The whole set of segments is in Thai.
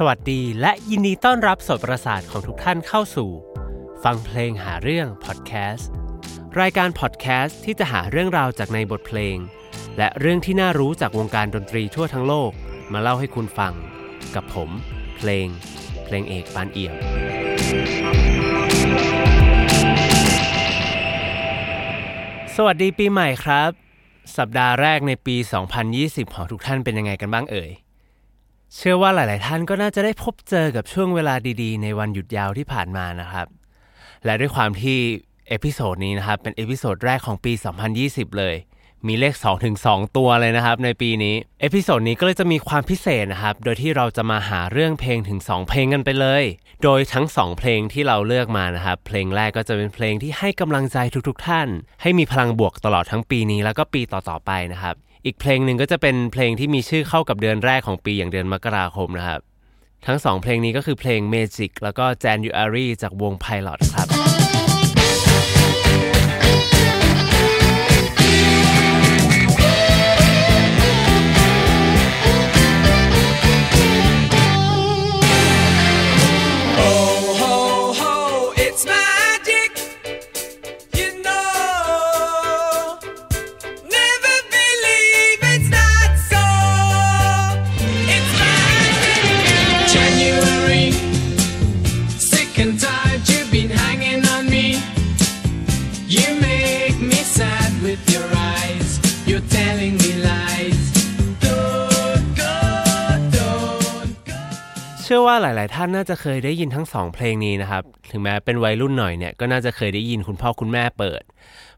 สวัสดีและยินดีต้อนรับสดประสาทของทุกท่านเข้าสู่ ฟังเพลงหาเรื่องพอดแคสต์รายการพอดแคสต์ที่จะหาเรื่องราวจากในบทเพลง และเรื่องที่น่ารู้จากวงการดนตรีทั่วทั้งโลก มาเล่าให้คุณฟัง กับผม เพลง เพลงเอกปานเอี่ยม สวัสดีปีใหม่ครับ สัปดาห์แรกในปี 2020 ของทุกท่านเป็นยังไงกันบ้างเอ่ย เชื่อว่าหลาย ๆ ท่านก็น่าจะได้พบเจอกับช่วงเวลาดีๆ ในวันหยุดยาวที่ผ่านมานะครับ และด้วยความที่ episode นี้นะครับเป็น episode แรกของปี 2020 เลย มีเลข 2 ถึง 2 ตัวเลยนะครับในปีนี้ episode นี้ก็เลยจะมีความพิเศษนะครับ โดยที่เราจะมาหาเรื่องเพลงถึง 2 เพลงกันไปเลย โดยทั้ง 2 เพลงที่เราเลือกมานะครับ เพลงแรกก็จะเป็นเพลงที่ให้กำลังใจทุก ๆ ท่าน ให้มีพลังบวกตลอดทั้งปีนี้แล้วก็ปีต่อ ๆ ไปนะครับ อีกเพลงหนึ่งก็จะเป็นเพลงที่มีชื่อเข้ากับเดือนแรกของปีอย่างเดือนมกราคมนะครับ ทั้งสองเพลงนี้ก็คือเพลง Magic แล้วก็ January จากวง Pilot ครับ and tired, you've been hanging on me. You make me sad with your eyes. You're telling me lies. Don't go, don't go. เชื่อว่าหลาย ๆ ท่านน่าจะเคยได้ยินทั้งสองเพลงนี้นะครับ ถึงแม้เป็นวัยรุ่นหน่อยเนี่ย ก็น่าจะเคยได้ยินคุณพ่อคุณแม่เปิด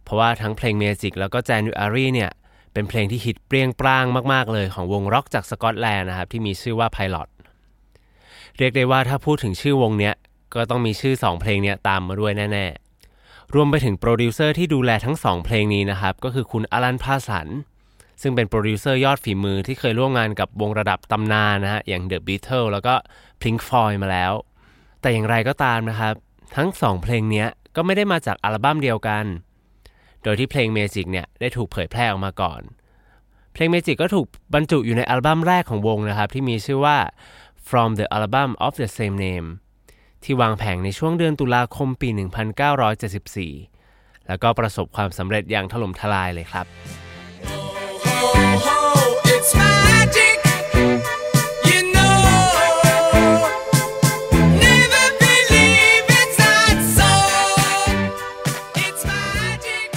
เพราะว่าทั้งเพลง Magic แล้วก็ January เนี่ย เป็นเพลงที่ฮิตเปรี้ยงปร้างมาก ๆ เลยของวงร็อกจากสกอตแลนด์นะครับที่มีชื่อว่า Pilot เรียกได้ว่าถ้าพูดถึงชื่อวงเนี้ย ก็ต้องมีชื่อ 2 เพลงเนี้ยตามมาด้วยแน่ ๆ รวมไปถึงโปรดิวเซอร์ที่ดูแลทั้ง 2 เพลงนี้นะครับ ก็คือคุณ Alan Parsons ซึ่งเป็นโปรดิวเซอร์ยอดฝีมือที่เคยร่วมงานกับวงระดับตำนานนะฮะอย่าง The Beatles แล้วก็ Pink Floyd มาแล้ว แต่อย่างไรก็ตามนะครับ ทั้ง 2 เพลงเนี้ยก็ไม่ได้มาจากอัลบั้มเดียวกัน โดยที่เพลง Magic เนี่ยได้ถูกเผยแพร่ออกมาก่อน เพลง Magic ก็ถูกบรรจุอยู่ในอัลบั้มแรกของวงนะครับที่มีชื่อว่า From the Album of the Same Name ที่วางแผงในช่วงเดือนตุลาคมปี 1974 แล้วก็ประสบความสำเร็จอย่างถล่มทลายเลยครับ Oh, oh, it's magic. You know, never believe it's not so. It's magic.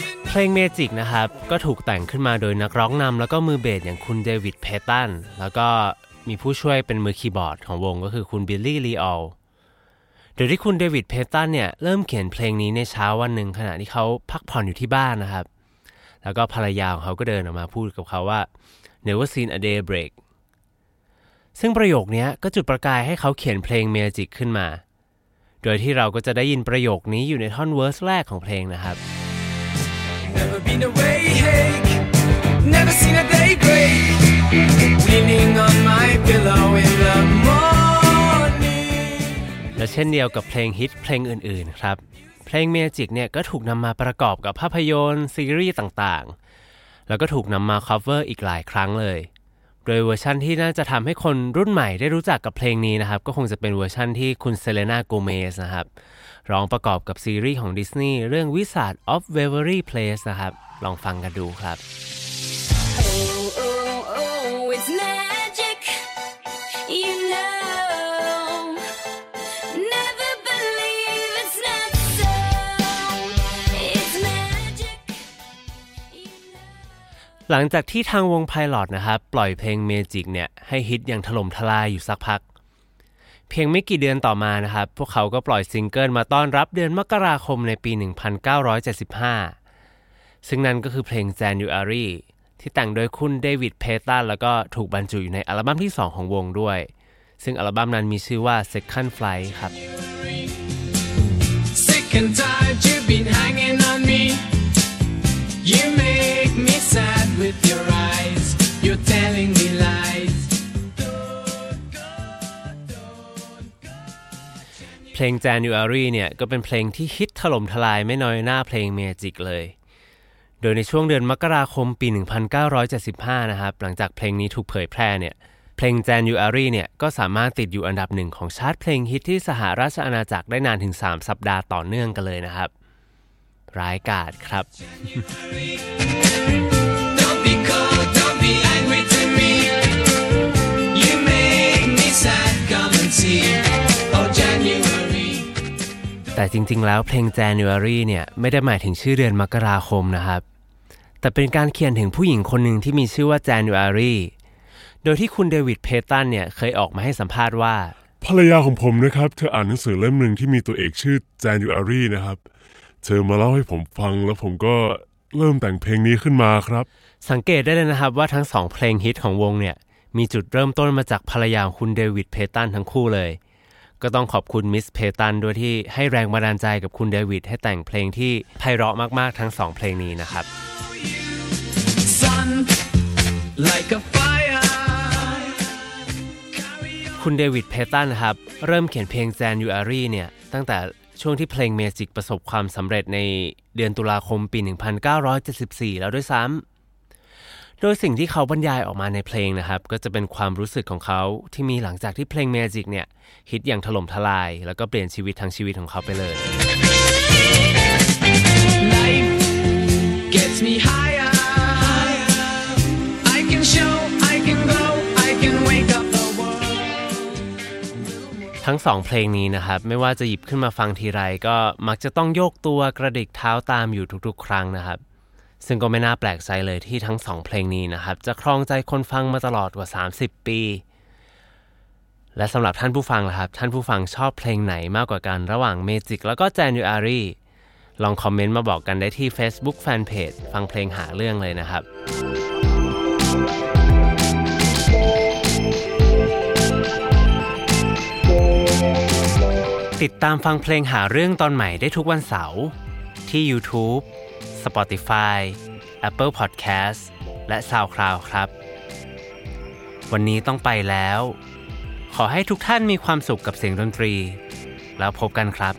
You เพลง Magic นะครับ ก็ถูกแต่งขึ้นมาโดยนักร้องนำแล้วก็มือเบสอย่างคุณ David Paton แล้วก็ มีผู้ช่วยเป็นมือคีย์บอร์ดของวงก็คือคุณ Billy Lyall โดยที่คุณ David Paton เนี่ยเริ่มเขียนเพลงนี้ในเช้าวันหนึ่งขณะที่เขาพักผ่อนอยู่ที่บ้านนะครับ แล้วก็ภรรยาของเขาก็เดินออกมาพูดกับเขาว่า never seen a day break ซึ่งประโยคนี้ก็จุดประกายให้เขาเขียนเพลง Magic ขึ้นมา โดยที่เราก็จะได้ยินประโยคนี้อยู่ในท่อน verse แรกของเพลงนะครับ Never been awake. Never seen a day break. Leaning on เช่นเดียวกับเพลงฮิตเพลงอื่นๆครับ เพลง Magic เนี่ยก็ถูกนำมาประกอบกับภาพยนตร์ซีรีส์ต่างๆ แล้วก็ถูกนำมา cover อีกหลายครั้งเลย โดยเวอร์ชั่นที่น่าจะทำให้คนรุ่นใหม่ได้รู้จักกับเพลงนี้นะครับ ก็คงจะเป็นเวอร์ชั่นที่คุณ Selena Gomez นะครับร้องประกอบกับซีรีส์ของดิสนีย์เรื่อง Wizard of Waverly Place นะครับ ลองฟังกันดูครับ Oh, oh, oh, it's magic. You know, หลังจากที่ทางวง Pilot นะครับปล่อยเพลง Magic เนี่ยให้ฮิตอย่างถล่มทลายอยู่สักพัก เพียงไม่กี่เดือนต่อมานะครับ พวกเขาก็ปล่อยซิงเกิลมาต้อนรับเดือนมกราคมในปี 1975 ซึ่งนั่นก็คือเพลง January ที่แต่งโดยคุณเดวิดเพตันแล้วก็ถูกบรรจุอยู่ในอัลบั้มที่ 2 ของวงด้วย ซึ่งอัลบั้มนั้นมีชื่อว่า Second Flight ครับ Sick and tired, you've been hanging on telling me lies. เพลง January เนี่ย ก็เป็นเพลงที่ฮิตถล่มทลายไม่น้อยหน้าเพลง Magic เลย โดยในช่วงเดือนมกราคมปี 1975 นะครับ หลังจากเพลงนี้ถูกเผยแพร่เนี่ยเพลง January เนี่ยก็สามารถติดอยู่อันดับหนึ่งของชาร์ตเพลงฮิตที่สหราชอาณาจักรได้นานถึง 3 สัปดาห์ต่อเนื่องกันเลยนะครับ ร้ายกาจครับ แต่จริงๆ แล้วเพลง January เนี่ยไม่ได้หมายถึงชื่อเดือนมกราคมนะครับ แต่เป็นการเขียนถึงผู้หญิงคนหนึ่งที่มีชื่อว่า January โดยที่คุณเดวิดเพตันเนี่ยเคยออกมาให้สัมภาษณ์ว่า ภรรยาของผมนะครับ เธออ่านหนังสือเล่มหนึ่งที่มีตัวเอกชื่อ January นะครับ เธอมาเล่าให้ผมฟังแล้วผมก็เริ่มแต่งเพลงนี้ขึ้นมาครับ สังเกตได้เลยนะครับว่าทั้งสองเพลงฮิตของวงเนี่ย มีจุดเริ่มต้นมาจากภรรยาคุณเดวิดเพตันทั้งคู่เลย ก็ต้องขอบคุณมิสเพตันด้วยที่ให้แรงบันดาลใจกับคุณเดวิดให้แต่งเพลงที่ไพเราะมากๆทั้งสองเพลงนี้นะครับ Sun, like a fire. คุณเดวิดเพตันนะครับ เริ่มเขียนเพลง January เนี่ย ตั้งแต่ช่วงที่เพลงเมจิกประสบความสำเร็จในเดือนตุลาคมปี 1974 แล้วด้วยซ้ำ โดยสิ่งที่เขาบรรยายออกมาในเพลงนะครับ ก็จะเป็นความรู้สึกของเขาที่มีหลังจากที่เพลงเมจิกเนี่ยฮิตอย่างถล่มทลาย แล้วก็เปลี่ยนชีวิตทั้งชีวิตของเขาไปเลย Life gets me higher. I can show, I can go, I can wake up the world. ทั้งสองเพลงนี้นะครับ ไม่ว่าจะหยิบขึ้นมาฟังทีไรก็มักจะต้องโยกตัวกระดิกเท้าตามอยู่ทุกๆ ครั้งนะครับ ซึ่งก็ไม่น่าแปลกใจเลยที่ทั้งสองเพลงนี้นะครับ จะครองใจคนฟังมาตลอดกว่า 30 ปี และสำหรับท่านผู้ฟังล่ะครับ ท่านผู้ฟังชอบเพลงไหนมากกว่ากันระหว่าง Magic แล้วก็ January ลองคอมเมนต์มาบอกกันได้ที่ Facebook Fanpage ฟังเพลงหาเรื่องเลยนะครับติดตามฟังเพลงหาเรื่องตอนใหม่ได้ทุกวันเสาร์ที่ YouTube Spotify Apple Podcast และ SoundCloud ครับ วันนี้ต้องไปแล้ว ขอให้ทุกท่านมีความสุขกับเสียงดนตรี แล้วพบกันครับ